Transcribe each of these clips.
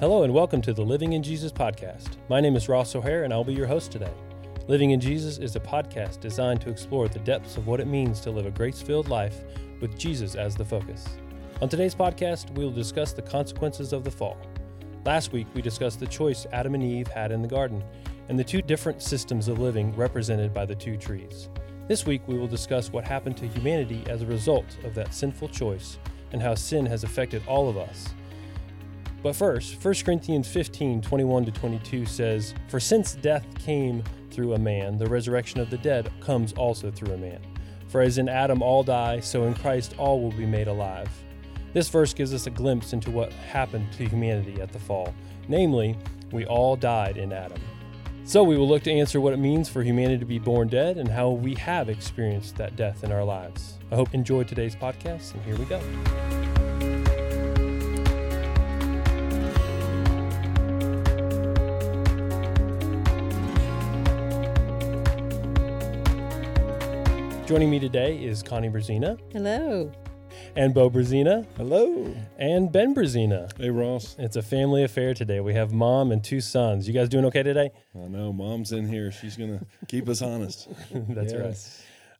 Hello, and welcome to the Living in Jesus podcast. My name is Ross O'Hare, and I'll be your host today. Living in Jesus is a podcast designed to explore the depths of what it means to live a grace filled life with Jesus as the focus. On today's podcast, we will discuss the consequences of the fall. Last week, we discussed the choice Adam and Eve had in the garden and the two different systems of living represented by the two trees. This week, we will discuss what happened to humanity as a result of that sinful choice and how sin has affected all of us but first, 1 Corinthians 15 21 to 22 says, For since death came through a man, the resurrection of the dead comes also through a man. For as in Adam all die, so in Christ all will be made alive. This verse gives us a glimpse into what happened to humanity at the fall. Namely, we all died in Adam. So we will look to answer what it means for humanity to be born dead and how we have experienced that death in our lives. I hope you enjoyed today's podcast, and here we go. Joining me today is Connie Brezina Hello. and Bo Brezina Hello. and Ben Brezina. Hey, Ross. It's a family affair today. We have mom and two sons. You guys doing okay today? I know mom's in here. She's going to keep us honest. That's right.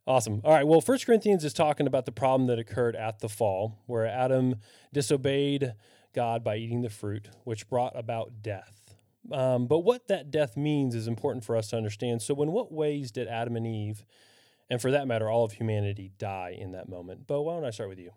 Awesome. All right. Well, First Corinthians is talking about the problem that occurred at the fall, where Adam disobeyed God by eating the fruit, which brought about death. Um, but what that death means is important for us to understand. So, in what ways did Adam and Eve, and for that matter, all of humanity, die in that moment? Bo, why don't I start with you?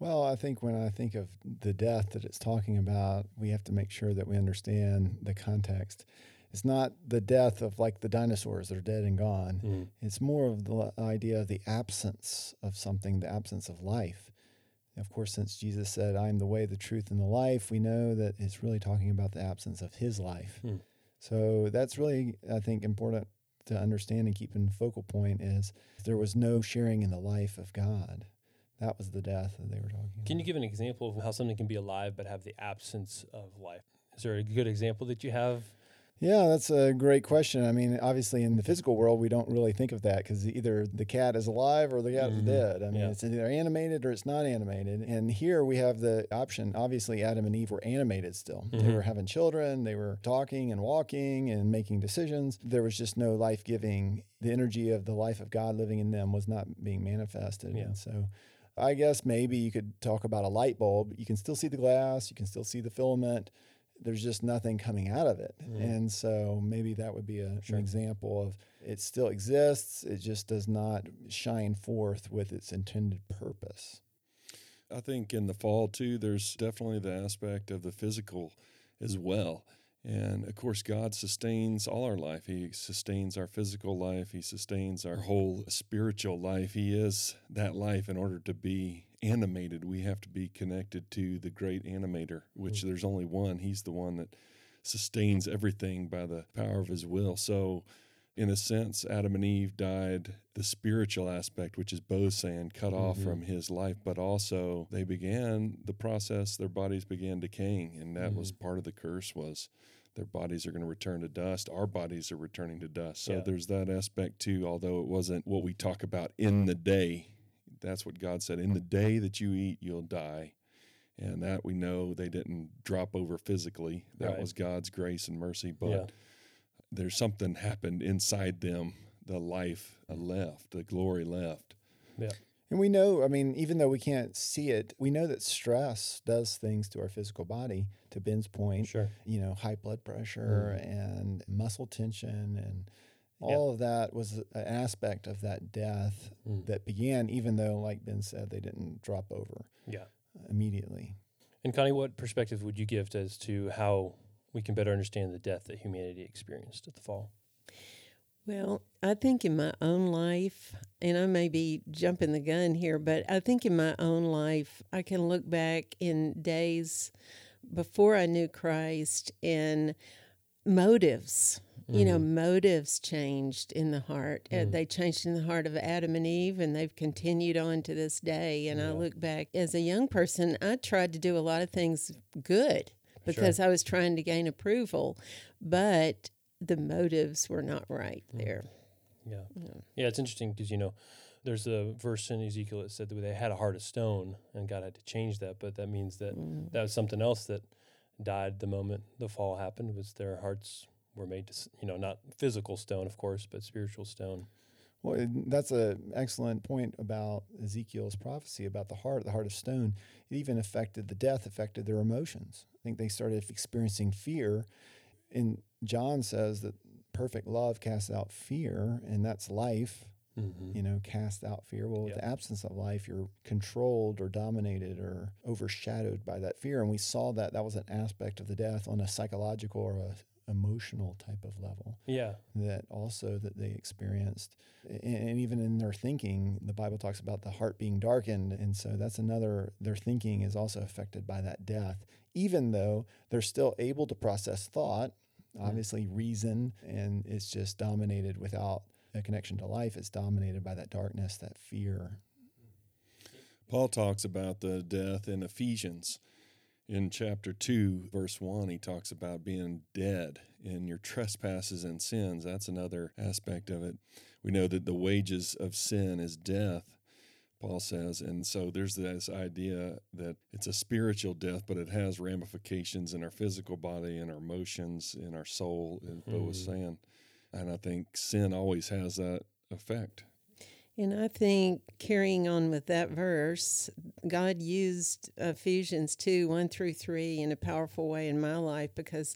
Well, I think when I think of the death that it's talking about, we have to make sure that we understand the context. It's not the death of like the dinosaurs that are dead and gone. Mm. It's more of the idea of the absence of something, the absence of life. Of course, since Jesus said, I am the way, the truth, and the life, we know that it's really talking about the absence of his life. Hmm. So that's really, I think, important to understand and keep in focal point is there was no sharing in the life of God. That was the death that they were talking about. Can you give an example of how something can be alive but have the absence of life? Is there a good example that you have? Yeah, that's a great question. I mean, obviously, in the physical world, we don't really think of that because either the cat is alive or the cat Mhm. is dead. I mean, Yeah. it's either animated or it's not animated. And here we have the option. Obviously, Adam and Eve were animated still. They Mhm. were having children, they were talking and walking and making decisions. There was just no life giving. The energy of the life of God living in them was not being manifested. Yeah. And so, I guess maybe you could talk about a light bulb. You can still see the glass, you can still see the filament. There's just nothing coming out of it. Mm. And so maybe that would be a, Sure. an example of it still exists, it just does not shine forth with its intended purpose. I think in the fall, too, there's definitely the aspect of the physical as well. And of course, God sustains all our life. He sustains our physical life. He sustains our whole spiritual life. He is that life. In order to be animated, we have to be connected to the great animator, which mm. there's only one. He's the one that sustains everything by the power of his will. So, in a sense, Adam and Eve died the spiritual aspect, which is Bo's saying, cut off Mhm. from his life, but also they began the process, their bodies began decaying. And that was mm-hmm. part of the curse was their bodies are going to return to dust. Our bodies are returning to dust. So Yeah. there's that aspect too, although it wasn't what we talk about in mm. the day. That's what God said. In the day that you eat, you'll die. And that we know they didn't drop over physically. That Right. was God's grace and mercy. But Yeah. there's something happened inside them. The life uh, mm. left, the glory left. Yeah. And we know, I mean, even though we can't see it, we know that stress does things to our physical body, to Ben's point. Sure. you know, high blood pressure mm. and muscle tension and all of that was an aspect of that death Mm. that began, even though, like Ben said, they didn't drop over Yeah. immediately. And Connie, what perspective would you give as to how we can better understand the death that humanity experienced at the fall? Well, I think in my own life, and I may be jumping the gun here, but I think in my own life, I can look back in days before I knew Christ and motives. You know, mm. motives changed in the heart. Uh, they changed in the heart of Adam and Eve, and they've continued on to this day. And I look back as a young person, I tried to do a lot of things good because I was trying to gain approval, but the motives were not right mm. there. Yeah. Yeah, it's interesting because, you know, there's a verse in Ezekiel that said that they had a heart of stone and God had to change that, but that means that that was something else that died the moment the fall happened was their hearts were made to, you know, not physical stone, of course, but spiritual stone. Well, that's an excellent point about Ezekiel's prophecy about the heart, the heart of stone. It even affected the death, affected their emotions. I think they started experiencing fear. And John says that perfect love casts out fear, and that's life. Mm-hmm. You know, cast out fear. Well, with the absence of life, you're controlled or dominated or overshadowed by that fear. And we saw that that was an aspect of the death on a psychological or a emotional type of level. Yeah. That also that they experienced. And, and, even in their thinking, the Bible talks about the heart being darkened. And so that's another, their thinking is also affected by that death, even though they're still able to process thought, mm-hmm. obviously reason, and it's just dominated without a connection to life. It's dominated by that darkness, that fear. Paul talks about the death in Ephesians in chapter 2, verse 1, he talks about being dead in your trespasses and sins. That's another aspect of it. We know that the wages of sin is death, Paul says. And so there's this idea that it's a spiritual death, but it has ramifications in our physical body, in our emotions, in our soul, as Bo was mm-hmm. saying. And I think sin always has that effect. And I think carrying on with that verse, God used Ephesians 2 1 through 3 in a powerful way in my life because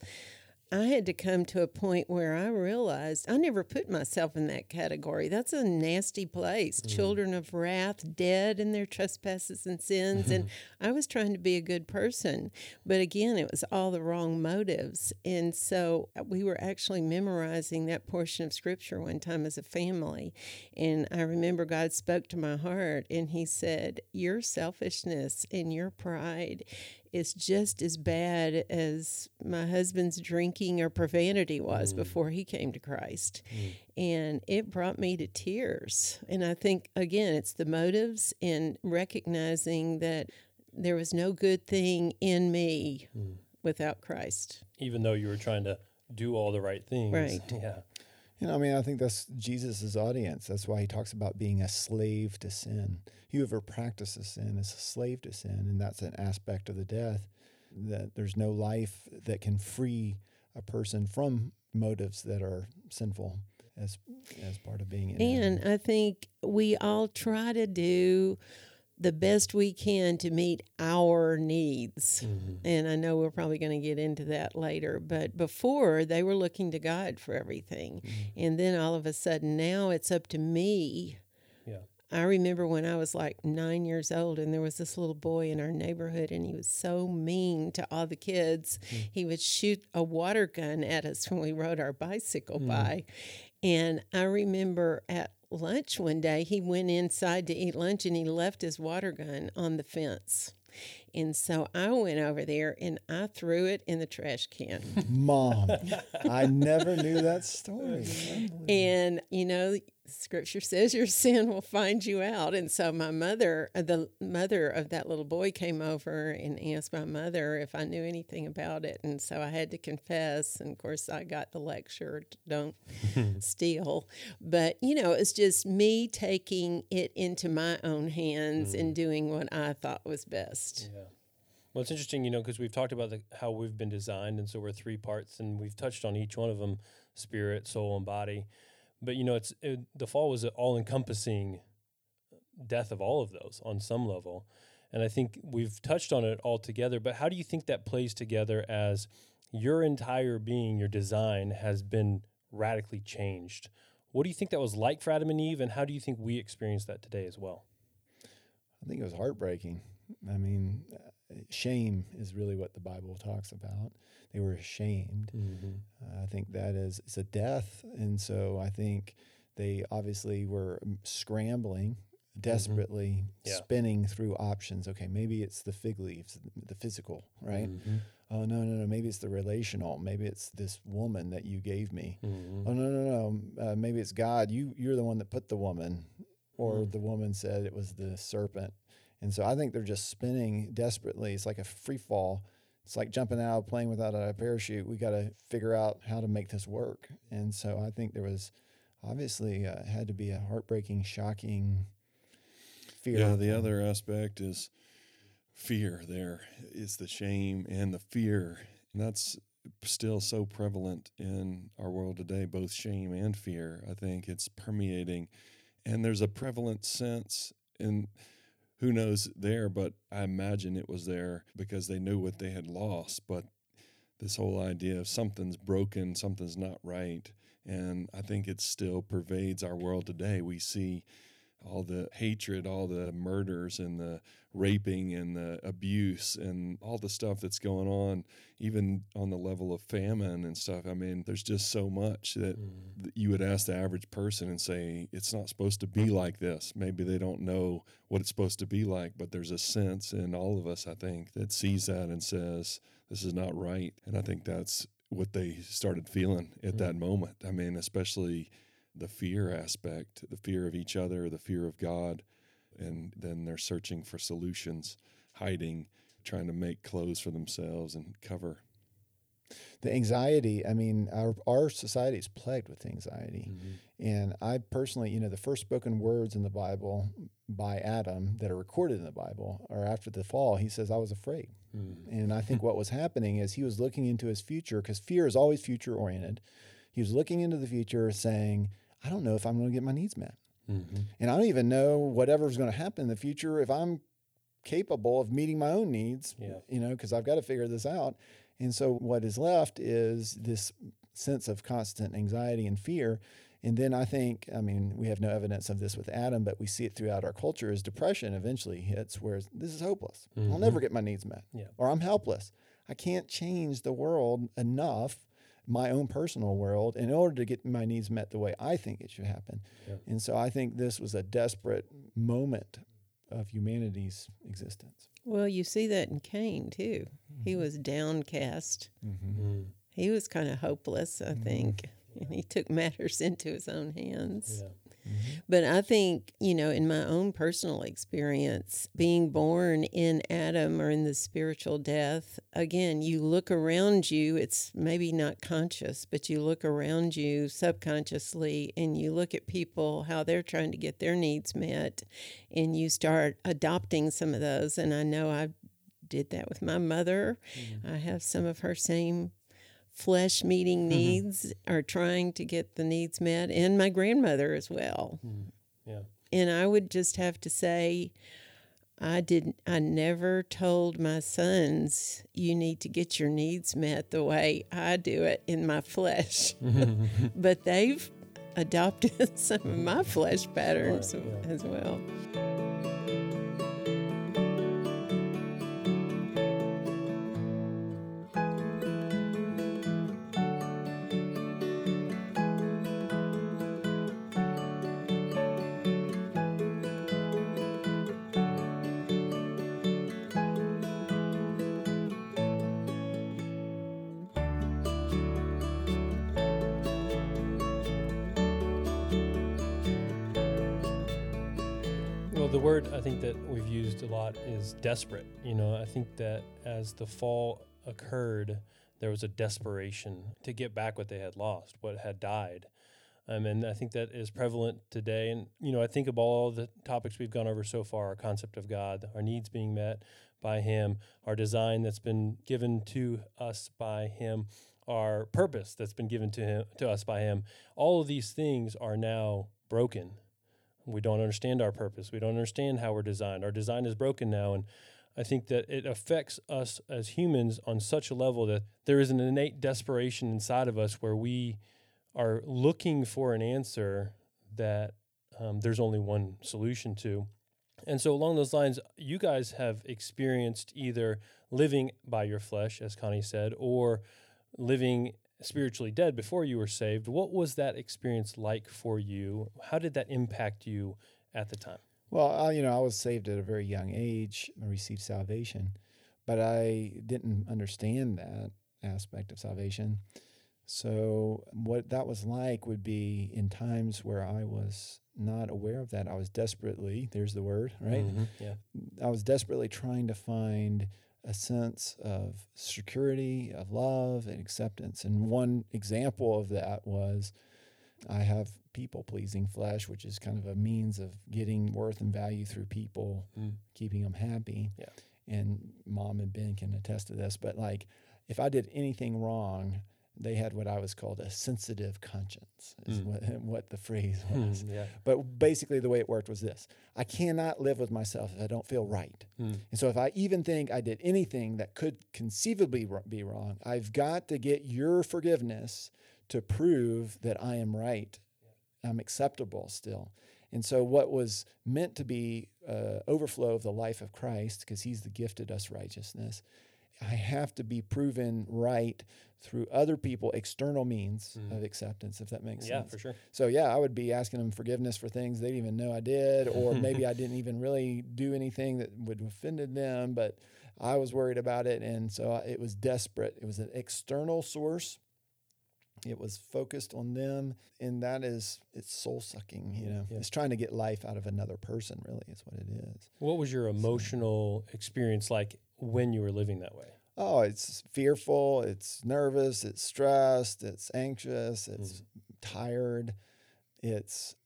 I had to come to a point where I realized I never put myself in that category. That's a nasty place. Mm. Children of wrath, dead in their trespasses and sins. and I was trying to be a good person. But again, it was all the wrong motives. And so uh, we were actually memorizing that portion of scripture one time as a family. And I remember God spoke to my heart and He said, Your selfishness and your pride is just as bad as my husband's drinking or profanity was mm. before he came to Christ. Mm. And it brought me to tears. And I think, again, it's the motives and recognizing that there was no good thing in me mm. without Christ. Even though you were trying to do all the right things. Right. Yeah. You know, I mean, I think that's Jesus's audience. That's why he talks about being a slave to sin. Whoever practices sin is a slave to sin, and that's an aspect of the death. That there's no life that can free a person from motives that are sinful as as part of being in. And I think we all try to do the best we can to meet our needs. Mm-hmm. And I know we're probably going to get into that later, but before they were looking to God for everything. Mm-hmm. And then all of a sudden now it's up to me. Yeah. I remember when I was like nine years old, and there was this little boy in our neighborhood, and he was so mean to all the kids. Mm. He would shoot a water gun at us when we rode our bicycle mm. by. And I remember at lunch one day. He went inside to eat lunch and he left his water gun on the fence. And so I went over there and I threw it in the trash can. Mom, I never knew that story. And, you know, scripture says your sin will find you out. And so my mother, uh, the mother of that little boy, came over and asked my mother if I knew anything about it. And so I had to confess. And of course, I got the lecture don't steal. But, you know, it's just me taking it into my own hands mm. and doing what I thought was best. Yeah. Well, it's interesting, you know, because we've talked about the, how we've been designed. And so we're three parts, and we've touched on each one of them spirit, soul, and body but you know, it's it, the fall was an all-encompassing death of all of those on some level, and I think we've touched on it all together. But how do you think that plays together as your entire being, your design has been radically changed? What do you think that was like for Adam and Eve, and how do you think we experience that today as well? I think it was heartbreaking. I mean, shame is really what the Bible talks about. They were ashamed. Mm-hmm. Uh, I think that is it's a death, and so I think they obviously were um, scrambling desperately mm-hmm. yeah. spinning through options. Okay, maybe it's the fig leaves, the physical, right? Mm-hmm. Oh no, no, no. Maybe it's the relational. Maybe it's this woman that you gave me. Mm-hmm. Oh no, no, no. Uh, maybe it's God. You you're the one that put the woman, or mm. the woman said it was the serpent. And so I think they're just spinning desperately. It's like a free fall. It's like jumping out, playing without a parachute. We got to figure out how to make this work. And so I think there was obviously uh, had to be a heartbreaking, shocking fear. Yeah, the other aspect is fear there is the shame and the fear. And that's still so prevalent in our world today, both shame and fear. I think it's permeating. And there's a prevalent sense in who knows there, but I imagine it was there because they knew what they had lost. But this whole idea of something's broken, something's not right. And I think it still pervades our world today. We see all the hatred, all the murders and the raping and the abuse and all the stuff that's going on, even on the level of famine and stuff. I mean, there's just so much that mm. you would ask the average person and say, it's not supposed to be like this. Maybe they don't know what it's supposed to be like, but there's a sense in all of us, I think, that sees that and says, this is not right. And I think that's what they started feeling at mm. that moment. I mean, especially the fear aspect, the fear of each other, the fear of God, and then they're searching for solutions, hiding, trying to make clothes for themselves and cover. The anxiety, I mean, our, our society is plagued with anxiety. Mm-hmm. And I personally, you know, the first spoken words in the Bible by Adam that are recorded in the Bible are after the fall. He says, I was afraid. Mm-hmm. And I think what was happening is he was looking into his future because fear is always future oriented. He was looking into the future saying, I don't know if I'm going to get my needs met. Mm-hmm. And I don't even know whatever's going to happen in the future if I'm capable of meeting my own needs, yeah. you know, because I've got to figure this out. And so what is left is this sense of constant anxiety and fear. And then I think, I mean, we have no evidence of this with Adam, but we see it throughout our culture as depression eventually hits where this is hopeless. Mm-hmm. I'll never get my needs met. Yeah. Or I'm helpless. I can't change the world enough my own personal world in order to get my needs met the way I think it should happen. Yeah. And so I think this was a desperate moment of humanity's existence. Well, you see that in Cain too. Mm-hmm. He was downcast. Mm-hmm. Mm. He was kind of hopeless, I mm-hmm. think, and he took matters into his own hands. Yeah. Mm-hmm. But I think, you know, in my own personal experience, being born in Adam or in the spiritual death, again, you look around you, it's maybe not conscious, but you look around you subconsciously and you look at people, how they're trying to get their needs met, and you start adopting some of those. And I know I did that with my mother. Mm-hmm. I have some of her same flesh meeting mm-hmm. needs are trying to get the needs met, and my grandmother as well. Mm, yeah. And I would just have to say, I didn't. I never told my sons you need to get your needs met the way I do it in my flesh. but they've adopted some of my flesh patterns right, yeah. as well. The word I think that we've used a lot is desperate. You know, I think that as the fall occurred, there was a desperation to get back what they had lost, what had died. Um, and I think that is prevalent today. And, you know, I think of all the topics we've gone over so far our concept of God, our needs being met by Him, our design that's been given to us by Him, our purpose that's been given to Him to us by Him. All of these things are now broken we don't understand our purpose. We don't understand how we're designed. Our design is broken now. And I think that it affects us as humans on such a level that there is an innate desperation inside of us where we are looking for an answer that um, there's only one solution to. And so, along those lines, you guys have experienced either living by your flesh, as Connie said, or living spiritually dead before you were saved. What was that experience like for you? How did that impact you at the time? Well, you know, I was saved at a very young age. I received salvation, but I didn't understand that aspect of salvation. So, what that was like would be in times where I was not aware of that. I was desperately, there's the word, right? Mm-hmm, yeah. I was desperately trying to find a sense of security, of love, and acceptance. And one example of that was I have people pleasing flesh, which is kind of a means of getting worth and value through people, mm. keeping them happy. Yeah. and mom and Ben can attest to this. But like, if I did anything wrong, they had what I was called a sensitive conscience, is Mm. what, what the phrase Hmm, was. yeah. But basically, the way it worked was this I cannot live with myself if I don't feel right. Hmm. And so, if I even think I did anything that could conceivably be wrong, I've got to get your forgiveness to prove that I am right. I'm acceptable still. And so, what was meant to be uh, overflow of the life of Christ, because He's the gifted us righteousness, I have to be proven right through other people, external means Mhm. of acceptance, if that makes Yeah, sense. Yeah, for sure. So yeah, I would be asking them forgiveness for things they didn't even know I did, or maybe I didn't even really do anything that would have offended them, but I was worried about it, and so I- it was desperate. It was an external source. It was focused on them, and that is it's soul sucking. You know, Yeah. it's trying to get life out of another person. Really, is what it is. What was your emotional experience like when you were living that way? Oh, it's fearful. It's nervous. It's stressed. It's anxious. It's tired. It's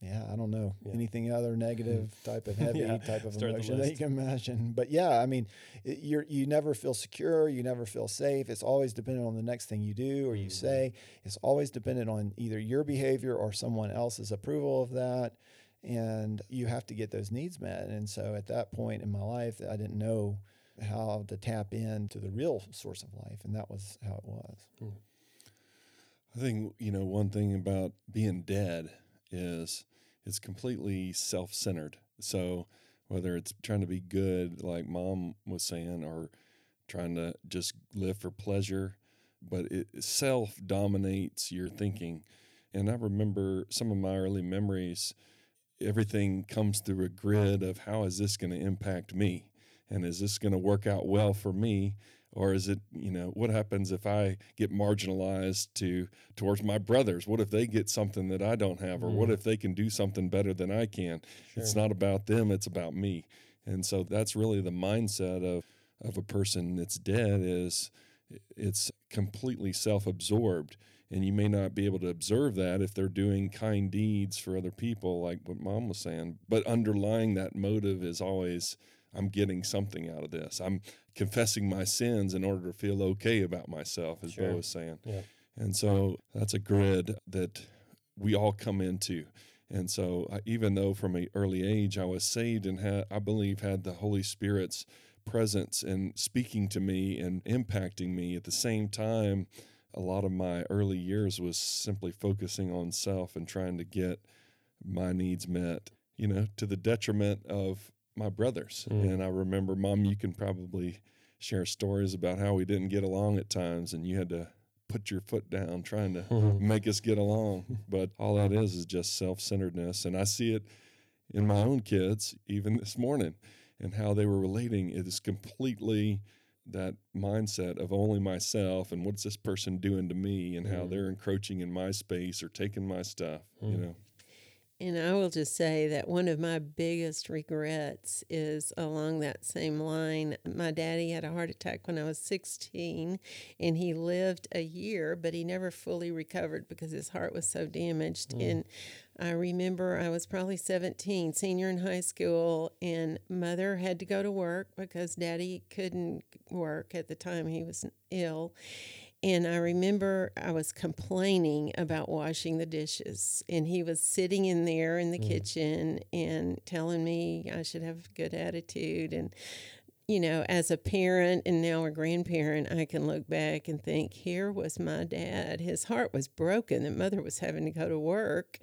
yeah, I don't know Yeah. anything other negative type of heavy Yeah, type of start emotion that you can imagine. But yeah, I mean, it, you're you never feel secure. You never feel safe. It's always dependent on the next thing you do or you Mhm. say. It's always dependent on either your behavior or someone else's approval of that. And you have to get those needs met. And so at that point in my life, I didn't know how to tap into the real source of life, and that was how it was. Hmm. I think, you know, one thing about being dead is it's completely self centered. So whether it's trying to be good, like mom was saying, or trying to just live for pleasure, but it self dominates your thinking. And I remember some of my early memories, everything comes through a grid of how is this going to impact me? And is this going to work out well for me? or is it you know what happens if i get marginalized to towards my brothers? What if they get something that i don't have? Or what Mm. if they can do something better than i can? It's not about them it's about me. And so that's really the mindset of of a person that's dead is it's completely self-absorbed. And you may not be able to observe that if they're doing kind deeds for other people like what mom was saying. But underlying that motive is always i'm getting something out of this i'm confessing my sins in order to feel okay about myself as Sure. bo was saying Yeah. and so that's a grid that we all come into and so I, even though from an early age i was saved and had i believe had the holy spirit's presence and speaking to me and impacting me at the same time a lot of my early years was simply focusing on self and trying to get my needs met you know to the detriment of my brothers Mm. and i remember mom you can probably share stories about how we didn't get along at times and you had to put your foot down trying to Mhm. make us get along. But all that is is just self centeredness. And I see it in my own kids, even this morning, and how they were relating. It is completely that mindset of only myself and what's this person doing to me and how Mhm. they're encroaching in my space or taking my stuff, you Mm. know. And I will just say that one of my biggest regrets is along that same line. My daddy had a heart attack when I was 16, and he lived a year, but he never fully recovered because his heart was so damaged. Mm. And I remember I was probably 17, senior in high school, and mother had to go to work because daddy couldn't work at the time he was ill. And I remember I was complaining about washing the dishes, and he was sitting in there in the mm. kitchen and telling me I should have a good attitude. And, you know, as a parent and now a grandparent, I can look back and think, here was my dad. His heart was broken that mother was having to go to work.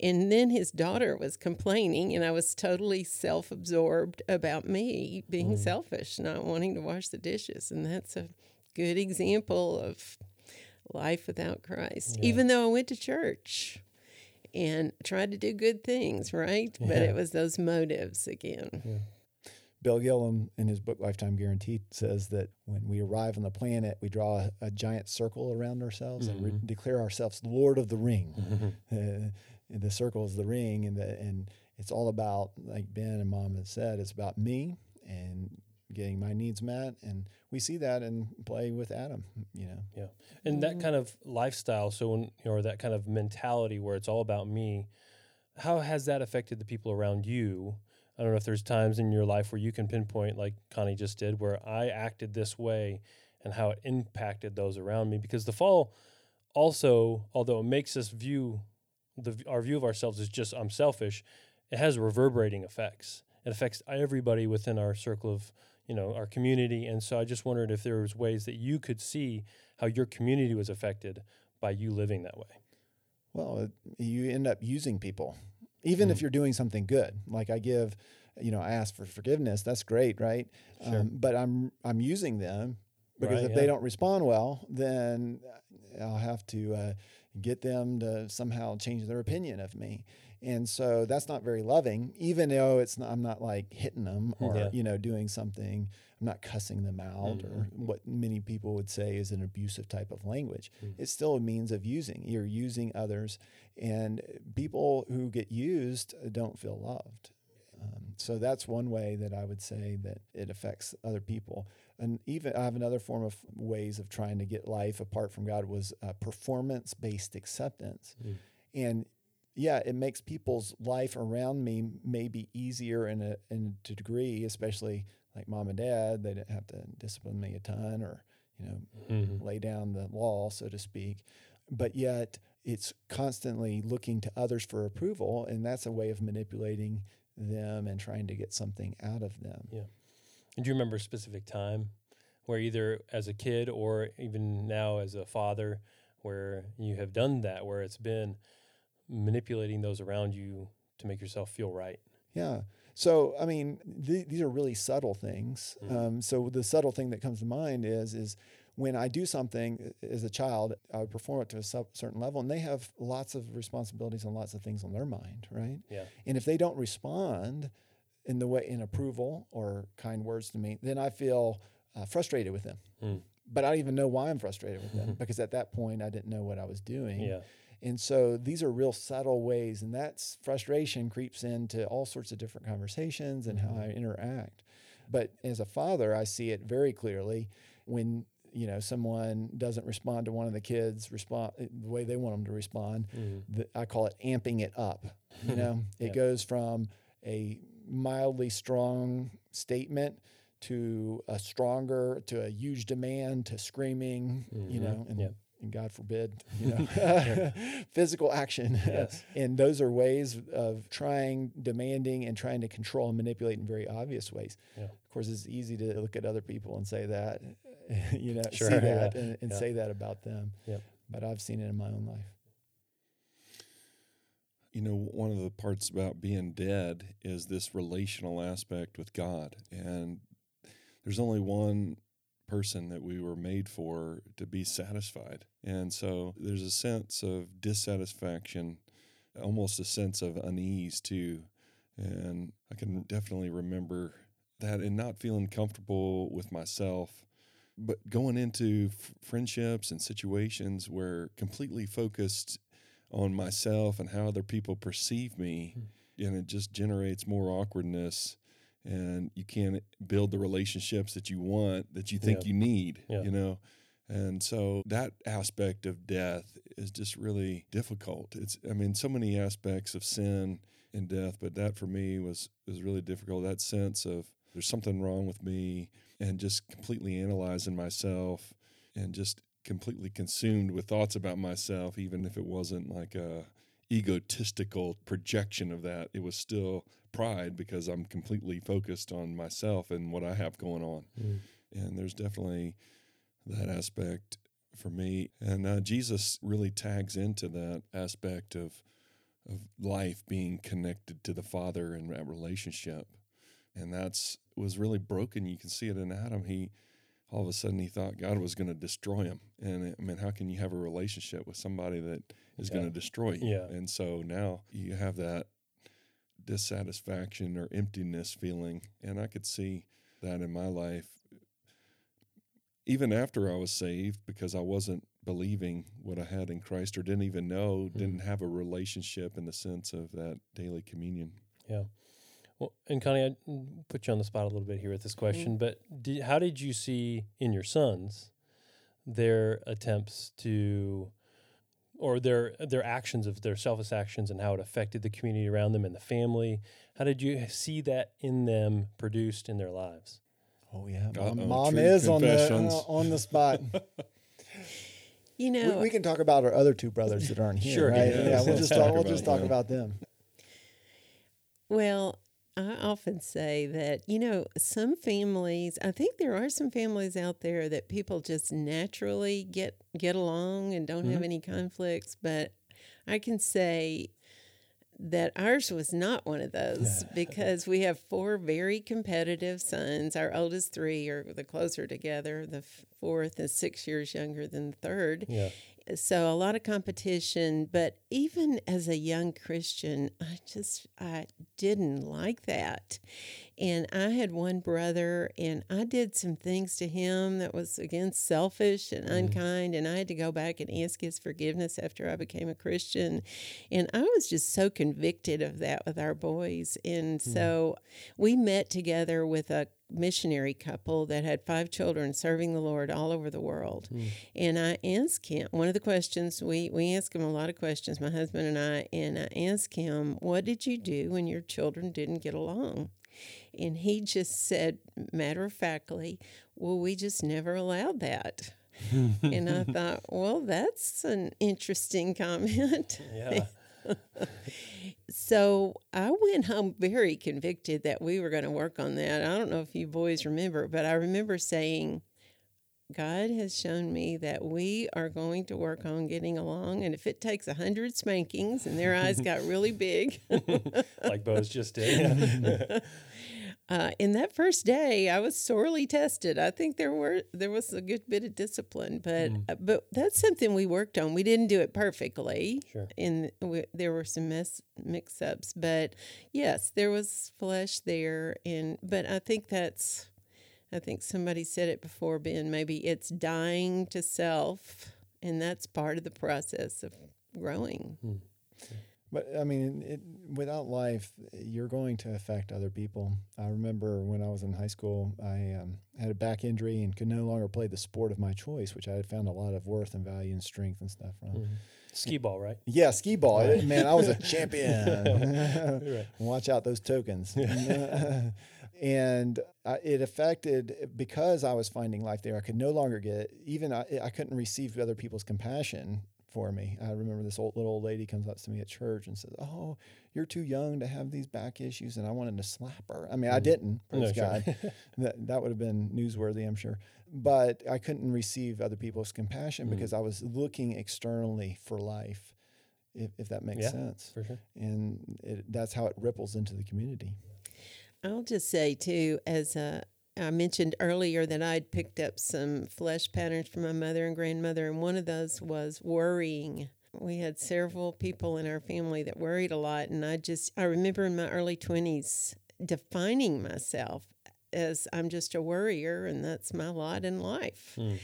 And then his daughter was complaining, and I was totally self absorbed about me being mm. selfish, not wanting to wash the dishes. And that's a good example of life without Christ, Yeah. even though I went to church and tried to do good things, right? But it was those motives again. Bill Gillham, in his book Lifetime Guaranteed, says that when we arrive on the planet, we draw a, a giant circle around ourselves and re- declare ourselves Lord of the Ring. Mhm. Uh, and the circle is the ring, and the, and it's all about, like Ben and Mom had said, it's about me and getting my needs met, and we see that in play with Adam. You know, Yeah. And that kind of lifestyle, so when or that kind of mentality where it's all about me, how has that affected the people around you? I don't know if there's times in your life where you can pinpoint, like Connie just did, where I acted this way and how it impacted those around me. Because the fall also, although it makes us view the our view of ourselves as just I'm selfish, it has reverberating effects. It affects everybody within our circle of you know our community. And so I just wondered if there was ways that you could see how your community was affected by you living that way. Well, you end up using people, even mm. if you're doing something good. Like I give, you know, I ask for forgiveness. That's great, right? Sure. Um, but I'm I'm using them because right, if yeah. they don't respond well, then I'll have to uh, get them to somehow change their opinion of me. And so that's not very loving, even though it's not, I'm not like hitting them or, yeah. you know, doing something. I'm not cussing them out mm-hmm. or what many people would say is an abusive type of language. Mm-hmm. It's still a means of using. You're using others. And people who get used don't feel loved. Um, so that's one way that I would say that it affects other people. And even I have another form of ways of trying to get life apart from God was uh, performance based acceptance. Mm. And yeah, it makes people's life around me maybe easier in a in a degree, especially like mom and dad. They didn't have to discipline me a ton or you know mm-hmm. lay down the law, so to speak. But yet, it's constantly looking to others for approval, and that's a way of manipulating them and trying to get something out of them. Yeah. And do you remember a specific time where either as a kid or even now as a father, where you have done that, where it's been manipulating those around you to make yourself feel right. Yeah. So I mean, th- these are really subtle things. Mm-hmm. Um, so the subtle thing that comes to mind is is when I do something as a child, I would perform it to a certain level, and they have lots of responsibilities and lots of things on their mind, right? Yeah. And if they don't respond in the way in approval or kind words to me, then I feel uh, frustrated with them. Mm. But I don't even know why I'm frustrated with them because at that point I didn't know what I was doing. Yeah. And so these are real subtle ways, and that's frustration creeps into all sorts of different conversations and mm-hmm. how I interact. But as a father, I see it very clearly when you know someone doesn't respond to one of the kids respond the way they want them to respond. Mm-hmm. The, I call it amping it up. You know, it goes from a mildly strong statement to a stronger to a huge demand to screaming. Mm-hmm. You know, and yep and God forbid, you know, physical action. Yes. and those are ways of trying, demanding, and trying to control and manipulate in very obvious ways. Yeah. Of course, it's easy to look at other people and say that, you know, sure, see that yeah. and, and yeah. say that about them. Yep. But I've seen it in my own life. You know, one of the parts about being dead is this relational aspect with God. And there's only one person that we were made for to be satisfied. And so there's a sense of dissatisfaction, almost a sense of unease too. And I can definitely remember that and not feeling comfortable with myself, but going into f- friendships and situations where completely focused on myself and how other people perceive me. Mm. And it just generates more awkwardness and you can't build the relationships that you want that you think yeah. you need yeah. you know and so that aspect of death is just really difficult it's i mean so many aspects of sin and death but that for me was was really difficult that sense of there's something wrong with me and just completely analyzing myself and just completely consumed with thoughts about myself even if it wasn't like a egotistical projection of that it was still pride because I'm completely focused on myself and what I have going on. Mm. And there's definitely that aspect for me. And uh, Jesus really tags into that aspect of of life being connected to the Father and that relationship. And that's was really broken. You can see it in Adam. He all of a sudden he thought God was going to destroy him. And I mean, how can you have a relationship with somebody that is yeah. going to destroy you? Yeah. And so now you have that dissatisfaction or emptiness feeling. And I could see that in my life, even after I was saved, because I wasn't believing what I had in Christ or didn't even know, mm. didn't have a relationship in the sense of that daily communion. Yeah. Well, and Connie, I put you on the spot a little bit here with this question, mm. but did, how did you see in your sons their attempts to or their their actions of their selfish actions and how it affected the community around them and the family. How did you see that in them produced in their lives? Oh yeah, Uh-oh, mom, mom is on the uh, on the spot. You we, know, we can talk about our other two brothers that aren't here. Sure, right? yeah. Yeah, we'll just talk talk. We'll about just talk them. about them. Well, I often say that, you know, some families, I think there are some families out there that people just naturally get get along and don't have mm-hmm. any conflicts, but I can say that ours was not one of those because we have four very competitive sons. Our oldest three are the closer together. The fourth is six years younger than the third Yeah. So a lot of competition but even as a young christian i just i didn't like that. And i had one brother and i did some things to him that was again selfish and mm-hmm. unkind and i had to go back and ask his forgiveness after i became a christian. And i was just so convicted of that with our boys. And mm-hmm. so we met together with a missionary couple that had five children serving the Lord all over the world. Hmm. And I asked him one of the questions we we asked him a lot of questions, my husband and I, and I asked him, "What did you do when your children didn't get along?" And he just said, matter of factly, "Well, we just never allowed that." and I thought, well, that's an interesting comment. Yeah. So I went home very convicted that we were going to work on that. I don't know if you boys remember, but I remember saying, God has shown me that we are going to work on getting along. And if it takes a hundred spankings and their eyes got really big, like Bo's just did. uh, in that first day, I was sorely tested. I think there were there was a good bit of discipline, but uh, but that's something we worked on. We didn't do it perfectly, Sure. and we, there were some mess, mix-ups. But yes, there was flesh there, and but I think that's I think somebody said it before, Ben. Maybe it's dying to self, and that's part of the process of growing. But I mean, it, without life, you're going to affect other people. I remember when I was in high school, I um, had a back injury and could no longer play the sport of my choice, which I had found a lot of worth and value and strength and stuff from. Ski ball, right? Yeah, ski ball. Man, I was a champion. Right. Watch out those tokens. and it affected because I was finding life there. I could no longer get even I, I couldn't receive other people's compassion for me. I remember this old little old lady comes up to me at church and says, "Oh, you're too young to have these back issues," and I wanted to slap her. I mean, I didn't. Praise No, sure. God. that that would have been newsworthy, I'm sure. But I couldn't receive other people's compassion because I was looking externally for life. If, if that makes Yeah. sense For sure. and it, that's how it ripples into the community. I'll just say too, as uh, I mentioned earlier, that I'd picked up some flesh patterns from my mother and grandmother, and one of those was worrying. We had several people in our family that worried a lot, and I just I remember in my early twenties defining myself as I'm just a worrier, and that's my lot in life. Hmm.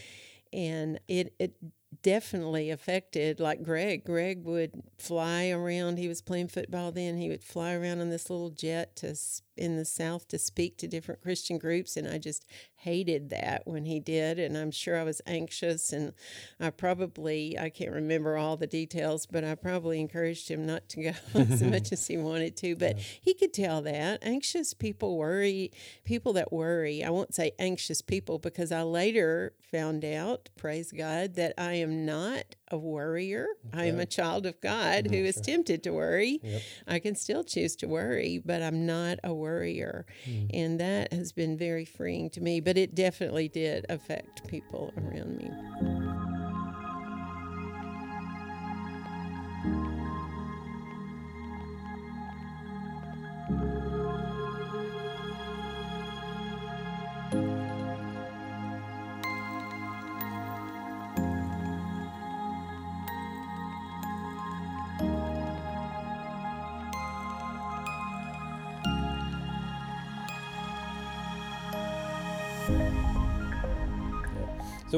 And it it definitely affected like Greg. Greg would fly around. He was playing football then. He would fly around on this little jet to in the south to speak to different Christian groups and I just hated that when he did and I'm sure I was anxious and I probably I can't remember all the details, but I probably encouraged him not to go as much as he wanted to, but he could tell that. Anxious people worry, people that worry. I won't say anxious people because I later found out, praise God, that I am not a worrier. I am a child of God who is tempted to worry. I can still choose to worry, but I'm not a worrier. Hmm. And that has been very freeing to me, but it definitely did affect people around me.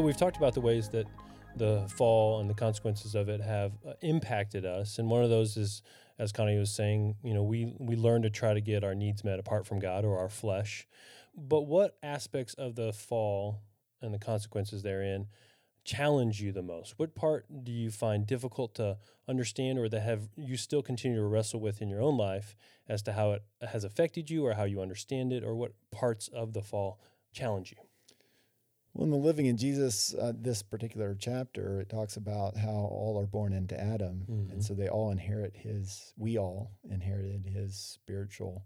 So we've talked about the ways that the fall and the consequences of it have uh, impacted us, and one of those is, as Connie was saying, you know, we we learn to try to get our needs met apart from God or our flesh. But what aspects of the fall and the consequences therein challenge you the most? What part do you find difficult to understand or that have you still continue to wrestle with in your own life as to how it has affected you or how you understand it or what parts of the fall challenge you? Well, in the Living in Jesus, uh, this particular chapter, it talks about how all are born into Adam. Mhm. And so they all inherit his, we all inherited his spiritual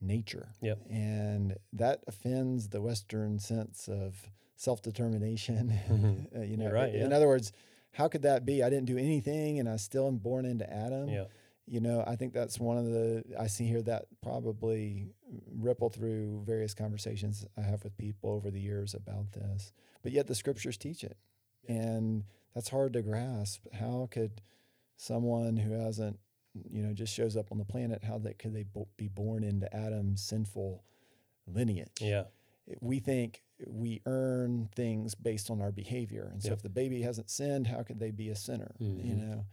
nature. Yep. And that offends the Western sense of self determination. Mhm. uh, you know, You're right, in other words, how could that be? I didn't do anything and I still am born into Adam. Yeah. You know, I think that's one of the, I see here that probably ripple through various conversations I have with people over the years about this. But yet the scriptures teach it. And that's hard to grasp. How could someone who hasn't, you know, just shows up on the planet, how that could they be born into Adam's sinful lineage? Yeah. we think we earn things based on our behavior. And so Yep. if the baby hasn't sinned, how could they be a sinner? You Mhm. know,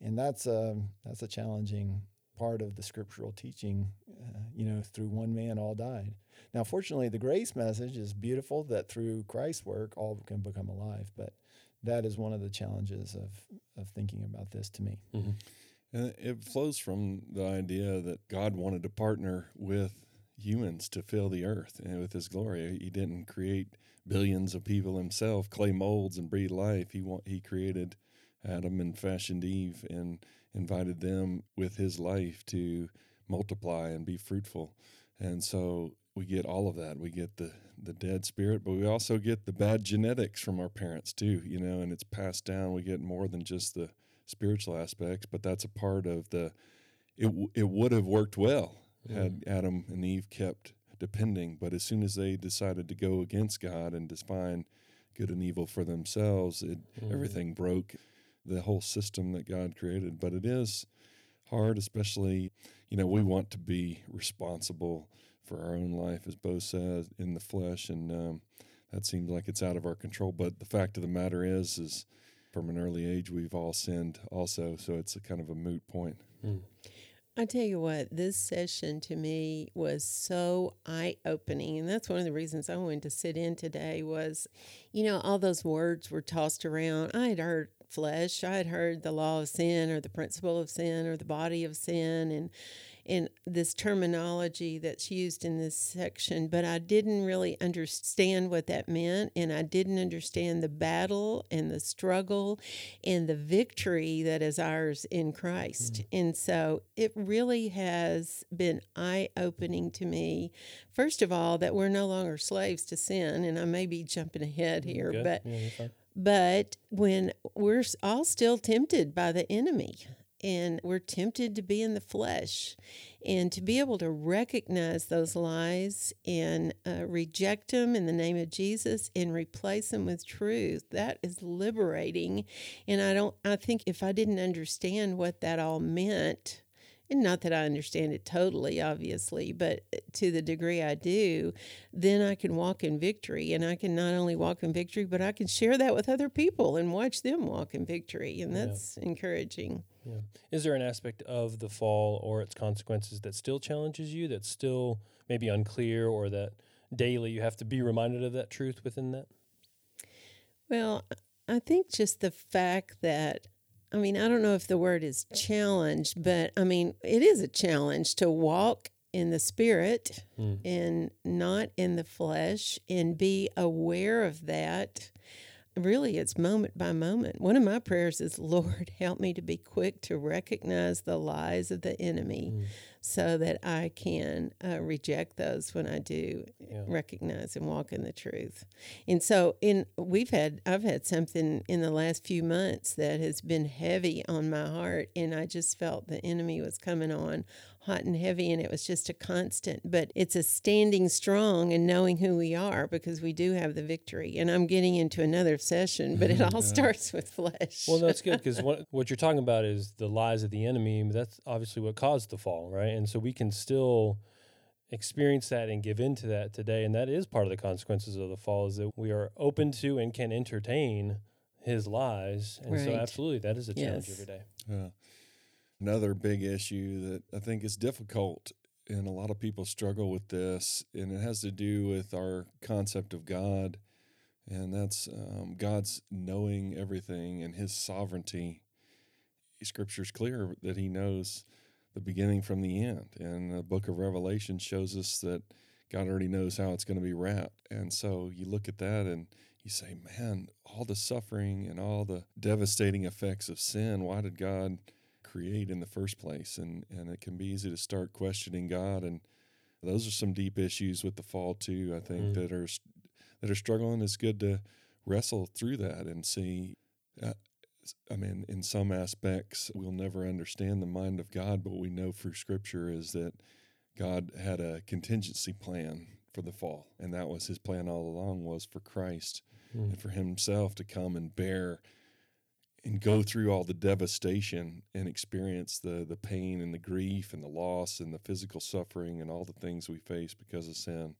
and that's a that's a challenging part of the scriptural teaching. Uh, you know, through one man all died. Now, fortunately, the grace message is beautiful that through Christ's work all can become alive. But that is one of the challenges of of thinking about this to me. Mhm. And it flows from the idea that God wanted to partner with humans to fill the earth and with His glory. He didn't create billions of people Himself, clay molds, and breathe life. He wa- He created Adam and fashioned Eve and invited them with His life to multiply and be fruitful. And so we get all of that. We get the the dead spirit, but we also get the bad genetics from our parents too. You know, and it's passed down. We get more than just the spiritual aspects, but that's a part of the. It it would have worked well had Adam and Eve kept depending, but as soon as they decided to go against God and define good and evil for themselves, it Mhm. everything broke the whole system that God created. But it is hard, especially you know we want to be responsible for our own life, as Bo says, in the flesh, and um, that seems like it's out of our control. But the fact of the matter is, is from an early age we've all sinned also, so it's a kind of a moot point. Mm. I tell you what, this session to me was so eye opening, and that's one of the reasons I wanted to sit in today. Was, you know, all those words were tossed around. I had heard flesh, I had heard the law of sin, or the principle of sin, or the body of sin, and and this terminology that's used in this section, but I didn't really understand what that meant, and I didn't understand the battle and the struggle and the victory that is ours in Christ. Mm. And so it really has been eye opening to me. First of all, that we're no longer slaves to sin, and I may be jumping ahead mm, here, Good? but Yeah. But when we're all still tempted by the enemy and we're tempted to be in the flesh and to be able to recognize those lies and uh, reject them in the name of Jesus and replace them with truth that is liberating. And I don't I think if I didn't understand what that all meant and not that I understand it totally, obviously, but eh, to the degree I do, then I can walk in victory. And I can not only walk in victory, but I can share that with other people and watch them walk in victory. And Yeah. that's encouraging. Yeah. Is there an aspect of the fall or its consequences that still challenges you, that's still maybe unclear, or that daily you have to be reminded of that truth within that? Well, I think just the fact that, I mean, I don't know if the word is challenge, but I mean, it is a challenge to walk in the spirit Hmm. and not in the flesh and be aware of that. Really, it's moment by moment. One of my prayers is, Lord, help me to be quick to recognize the lies of the enemy Mm. So that I can uh, reject those when I do Yeah. recognize and walk in the truth. And so in we've had I've had something in the last few months that has been heavy on my heart and I just felt the enemy was coming on hot and heavy and it was just a constant but it's a standing strong and knowing who we are because we do have the victory and I'm getting into another session but it mm-hmm. all starts with flesh. Well, that's good because what, what you're talking about is the lies of the enemy. That's obviously what caused the fall, right? And so we can still experience that and give into that today. And that is part of the consequences of the fall is that we are open to and can entertain his lies. And so, absolutely, that is a challenge Yes. every day. Yeah. Another big issue that I think is difficult, and a lot of people struggle with this, and it has to do with our concept of God and that's um, God's knowing everything and His sovereignty. Scripture's clear that He knows the beginning from the end, and the Book of Revelation shows us that God already knows how it's going to be wrapped. And so you look at that and you say, man, all the suffering and all the devastating effects of sin, why did God create in the first place? And and it can be easy to start questioning God and those are some deep issues with the fall too. I think mm. that are that are struggling. It's good to wrestle through that and see. Uh, I mean, in some aspects, we'll never understand the mind of God, but we know through Scripture is that God had a contingency plan for the fall, and that was His plan all along was for Christ mm. and for Himself to come and bear and go through all the devastation and experience the the pain and the grief and the loss and the physical suffering and all the things we face because of sin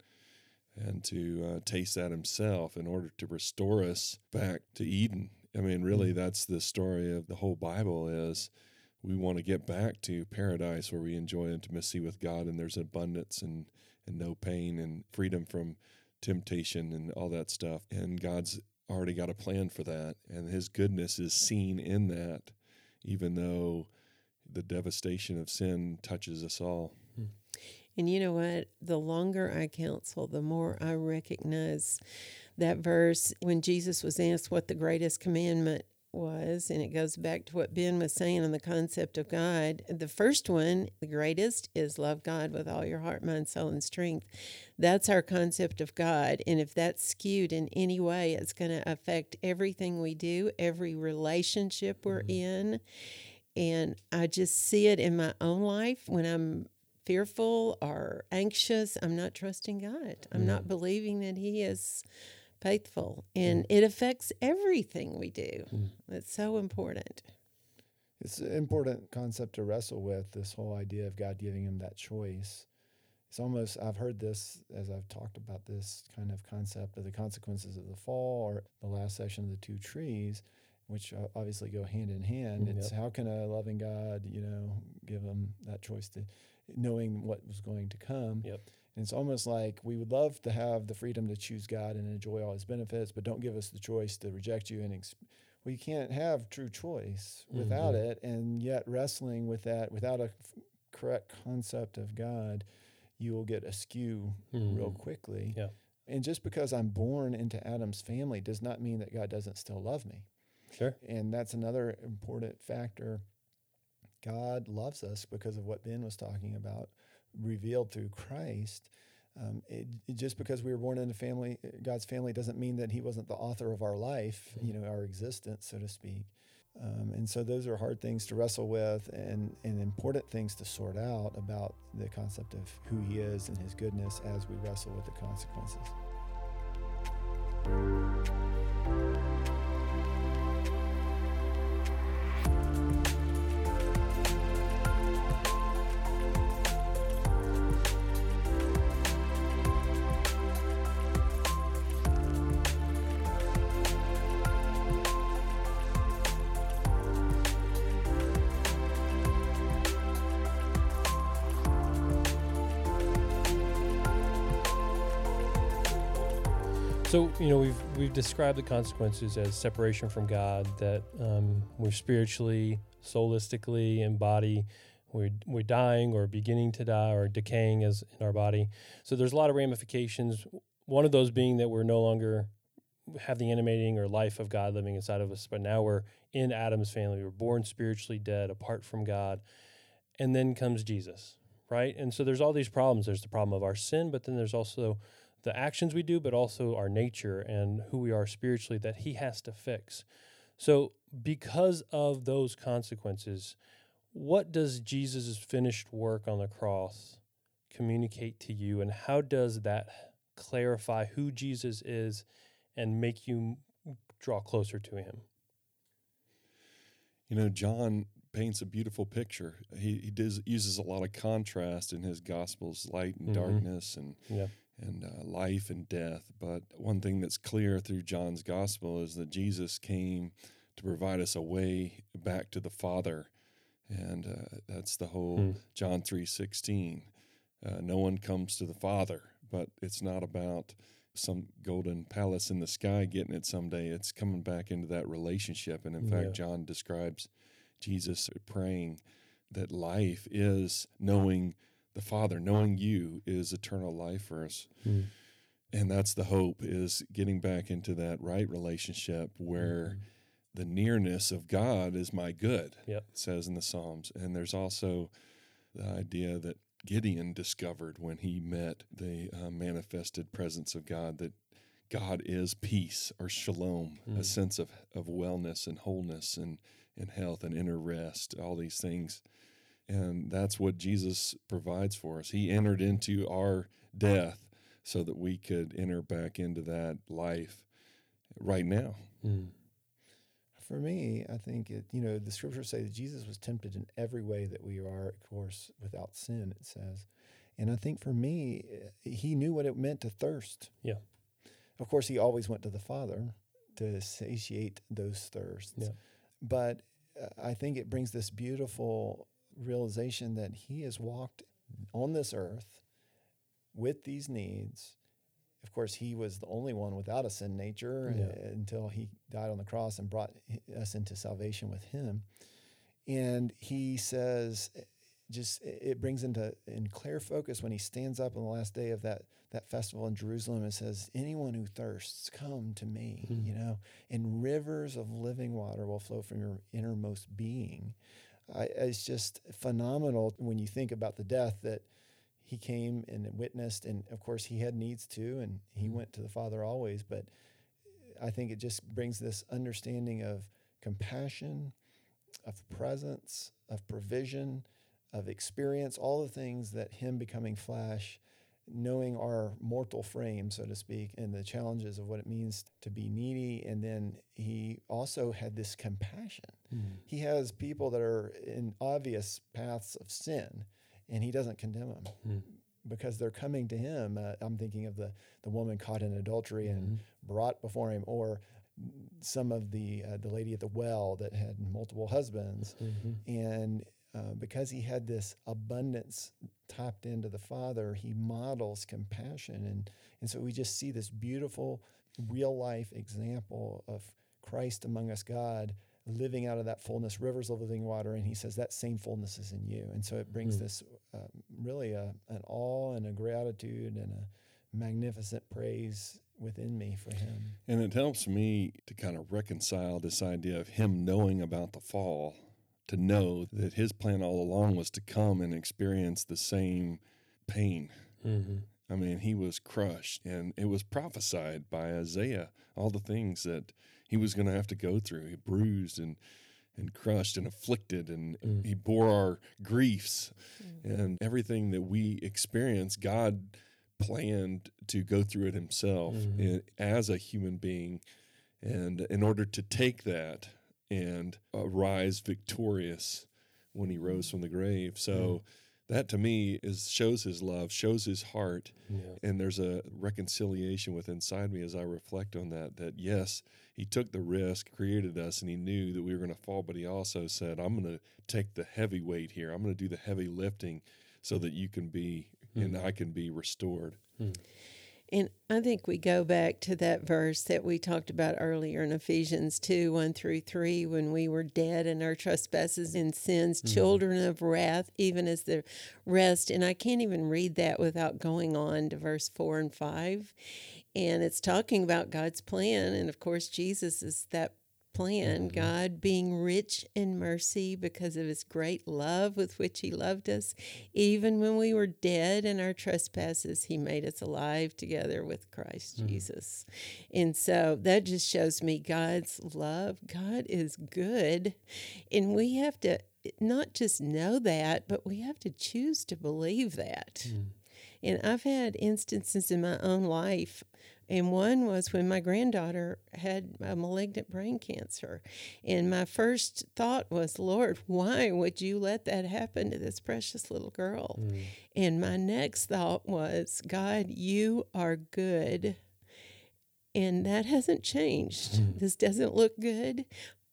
and to uh, taste that himself in order to restore us back to Eden. I mean, really, mm. that's the story of the whole Bible is we want to get back to paradise where we enjoy intimacy with God and there's abundance and, and no pain and freedom from temptation and all that stuff. And God's already got a plan for that, and His goodness is seen in that, even though the devastation of sin touches us all. Hmm. And you know what? The longer I counsel, the more I recognize that verse when Jesus was asked what the greatest commandment was, and it goes back to what Ben was saying on the concept of God. The first one, the greatest, is love God with all your heart, mind, soul, and strength. That's our concept of God. And if that's skewed in any way, it's going to affect everything we do, every relationship we're mm-hmm. in. And I just see it in my own life when I'm fearful or anxious. I'm not trusting God, I'm not believing that He is faithful, and mm. it affects everything we do. Mm. It's so important. It's an important concept to wrestle with this whole idea of God giving him that choice. It's almost, I've heard this as I've talked about this kind of concept of the consequences of the fall or the last section of the two trees, which obviously go hand in hand. Mm, it's yep. how can a loving God, you know, give him that choice to knowing what was going to come. Yep. And it's almost like we would love to have the freedom to choose God and enjoy all his benefits, but don't give us the choice to reject you. And ex- we can't have true choice without mm-hmm. it. And yet, wrestling with that without a f- correct concept of God, you will get askew mm-hmm. real quickly. Yeah. And just because I'm born into Adam's family does not mean that God doesn't still love me. Sure. And that's another important factor. God loves us because of what Ben was talking about revealed through Christ. Um, it, it, just because we were born into the family, God's family, doesn't mean that He wasn't the author of our life, you know, our existence, so to speak. Um, and so those are hard things to wrestle with and, and important things to sort out about the concept of who He is and His goodness as we wrestle with the consequences. You know we've we've described the consequences as separation from God that um, we're spiritually, soulistically embody. We're, we're dying or beginning to die or decaying as in our body. So there's a lot of ramifications. One of those being that we're no longer have the animating or life of God living inside of us, but now we're in Adam's family. We're born spiritually dead, apart from God. And then comes Jesus, right? And so there's all these problems. There's the problem of our sin, but then there's also the actions we do, but also our nature and who we are spiritually that He has to fix. So, because of those consequences, what does Jesus' finished work on the cross communicate to you, and how does that clarify who Jesus is and make you draw closer to Him? You know, John paints a beautiful picture. He, he does uses a lot of contrast in his gospels, light and mm-hmm. darkness, and yeah and uh, life and death. But one thing that's clear through John's gospel is that Jesus came to provide us a way back to the Father, and uh, that's the whole hmm. John three sixteen. Uh, no one comes to the Father, but it's not about some golden palace in the sky getting it someday. It's coming back into that relationship. And in fact, John describes Jesus praying that life is knowing the Father, knowing you is eternal life for us. Mm. And that's the hope is getting back into that right relationship where Mhm. the nearness of God is my good. Yep. Says in the Psalms. And there's also the idea that Gideon discovered when he met the uh, manifested presence of God that God is peace or shalom, Mm. a sense of, of wellness and wholeness and, and health and inner rest, all these things. And that's what Jesus provides for us. He entered into our death so that we could enter back into that life right now. Mm. For me, I think it, you know, the scriptures say that Jesus was tempted in every way that we are, of course, without sin, it says. And I think for me, eh, he knew what it meant to thirst. Yeah. Of course, he always went to the Father to satiate those thirsts. Yeah. But uh, I think it brings this beautiful realization that he has walked on this earth with these needs. Of course, he was the only one without a sin nature Yeah. until he died on the cross and brought us into salvation with him. And he says, eh, just it it brings into in clear focus when he stands up on the last day of that that festival in Jerusalem and says, "Anyone who thirsts, come to me." Mhm. You know, and rivers of living water will flow from your innermost being. I, it's just phenomenal when you think about the death that he came and witnessed, and of course he had needs too, and he Mhm. went to the Father always. But I think it just brings this understanding of compassion, of presence, of provision, of experience, all the things that him becoming flesh, knowing our mortal frame, so to speak, and the challenges of what it means to be needy. And then he also had this compassion. Mm. He has people that are in obvious paths of sin, and he doesn't condemn them Mm. because they're coming to him. Uh, I'm thinking of the, the woman caught in adultery and Mhm. brought before him, or some of the uh, the lady at the well that had multiple husbands, Mhm. and uh, because he had this abundance tapped into the Father, he models compassion, and and so we just see this beautiful, real life example of Christ among us, God living out of that fullness, rivers of living water, and he says that same fullness is in you, and so it brings Mm. this uh, really a, an awe and a gratitude and a magnificent praise within me for him. And it helps me to kind of reconcile this idea of him knowing about the fall, to know that his plan all along was to come and experience the same pain. Mhm. I mean, he was crushed, and it was prophesied by Isaiah all the things that he was going to have to go through. He bruised and and crushed and afflicted, and Mm. he bore our griefs and everything that we experience. God planned to go through it himself Mhm. as a human being, and in order to take that and uh, arise victorious when he rose mm. from the grave. So. That to me is shows his love, shows his heart, Yeah. and there's a reconciliation with inside me as I reflect on that. That yes, he took the risk, created us, and he knew that we were going to fall, but he also said, "I'm going to take the heavy weight here. I'm going to do the heavy lifting, so that you can be and Mhm. I can be restored." Hmm. And I think we go back to that verse that we talked about earlier in Ephesians 2 1 through 3, when we were dead in our trespasses and sins, mm-hmm. children of wrath, even as the rest. And I can't even read that without going on to verse 4 and 5. And it's talking about God's plan. And of course, Jesus is that plan, mm-hmm. God being rich in mercy because of his great love with which he loved us. Even when we were dead in our trespasses, he made us alive together with Christ mm-hmm. Jesus. And so that just shows me God's love. God is good. And we have to not just know that, but we have to choose to believe that. Mm. And I've had instances in my own life, and one was when my granddaughter had a malignant brain cancer. And my first thought was, Lord, why would you let that happen to this precious little girl? Mm. And my next thought was, God, you are good. And that hasn't changed. This doesn't look good,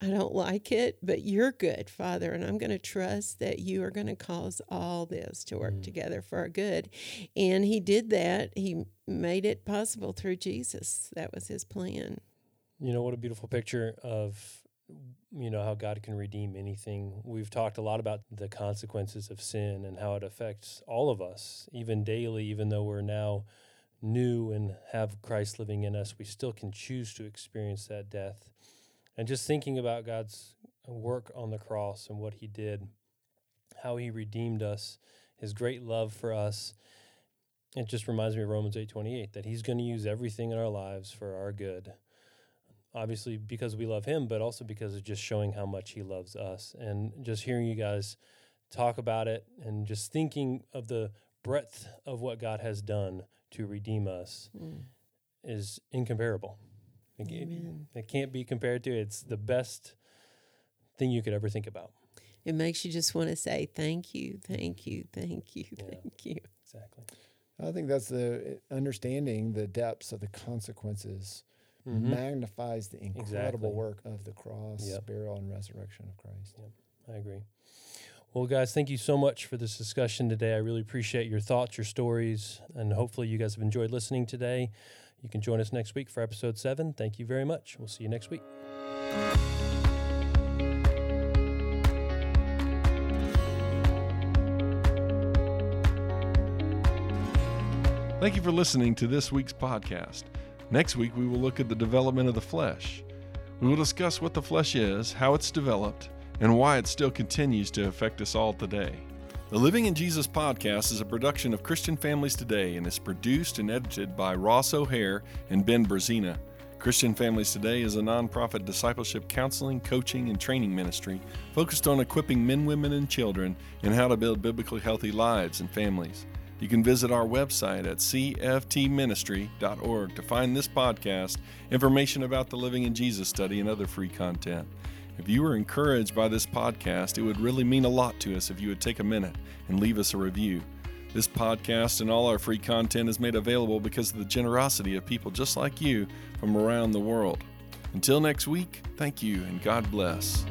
I don't like it, but you're good, Father, and I'm going to trust that you are going to cause all this to work mm. together for our good. And he did that. He made it possible through Jesus. That was his plan. You know, what a beautiful picture of you know how God can redeem anything. We've talked a lot about the consequences of sin and how it affects all of us, even daily, even though we're now new and have Christ living in us, we still can choose to experience that death. And just thinking about God's work on the cross and what he did, how he redeemed us, his great love for us, it just reminds me of Romans 8:28 that he's going to use everything in our lives for our good. Obviously because we love him, but also because of just showing how much he loves us and just hearing you guys talk about it and just thinking of the breadth of what God has done to redeem us mm. is incomparable. It, Amen. it can't be compared to. It's the best thing you could ever think about. It makes you just want to say thank you, thank you, thank you, yeah, thank you. Exactly. I think that's the understanding the depths of the consequences mm-hmm. magnifies the incredible exactly. work of the cross, yep. burial, and resurrection of Christ. Yep. I agree. Well, guys, thank you so much for this discussion today. I really appreciate your thoughts, your stories, and hopefully you guys have enjoyed listening today. You can join us next week for episode seven. Thank you very much. We'll see you next week. Thank you for listening to this week's podcast. Next week, we will look at the development of the flesh. We will discuss what the flesh is, how it's developed, and why it still continues to affect us all today. The Living in Jesus podcast is a production of Christian Families Today and is produced and edited by Ross O'Hare and Ben Brezina. Christian Families Today is a nonprofit discipleship counseling, coaching, and training ministry focused on equipping men, women, and children in how to build biblically healthy lives and families. You can visit our website at cftministry.org to find this podcast, information about the Living in Jesus study, and other free content. If you were encouraged by this podcast, it would really mean a lot to us if you would take a minute and leave us a review. This podcast and all our free content is made available because of the generosity of people just like you from around the world. Until next week, thank you and God bless.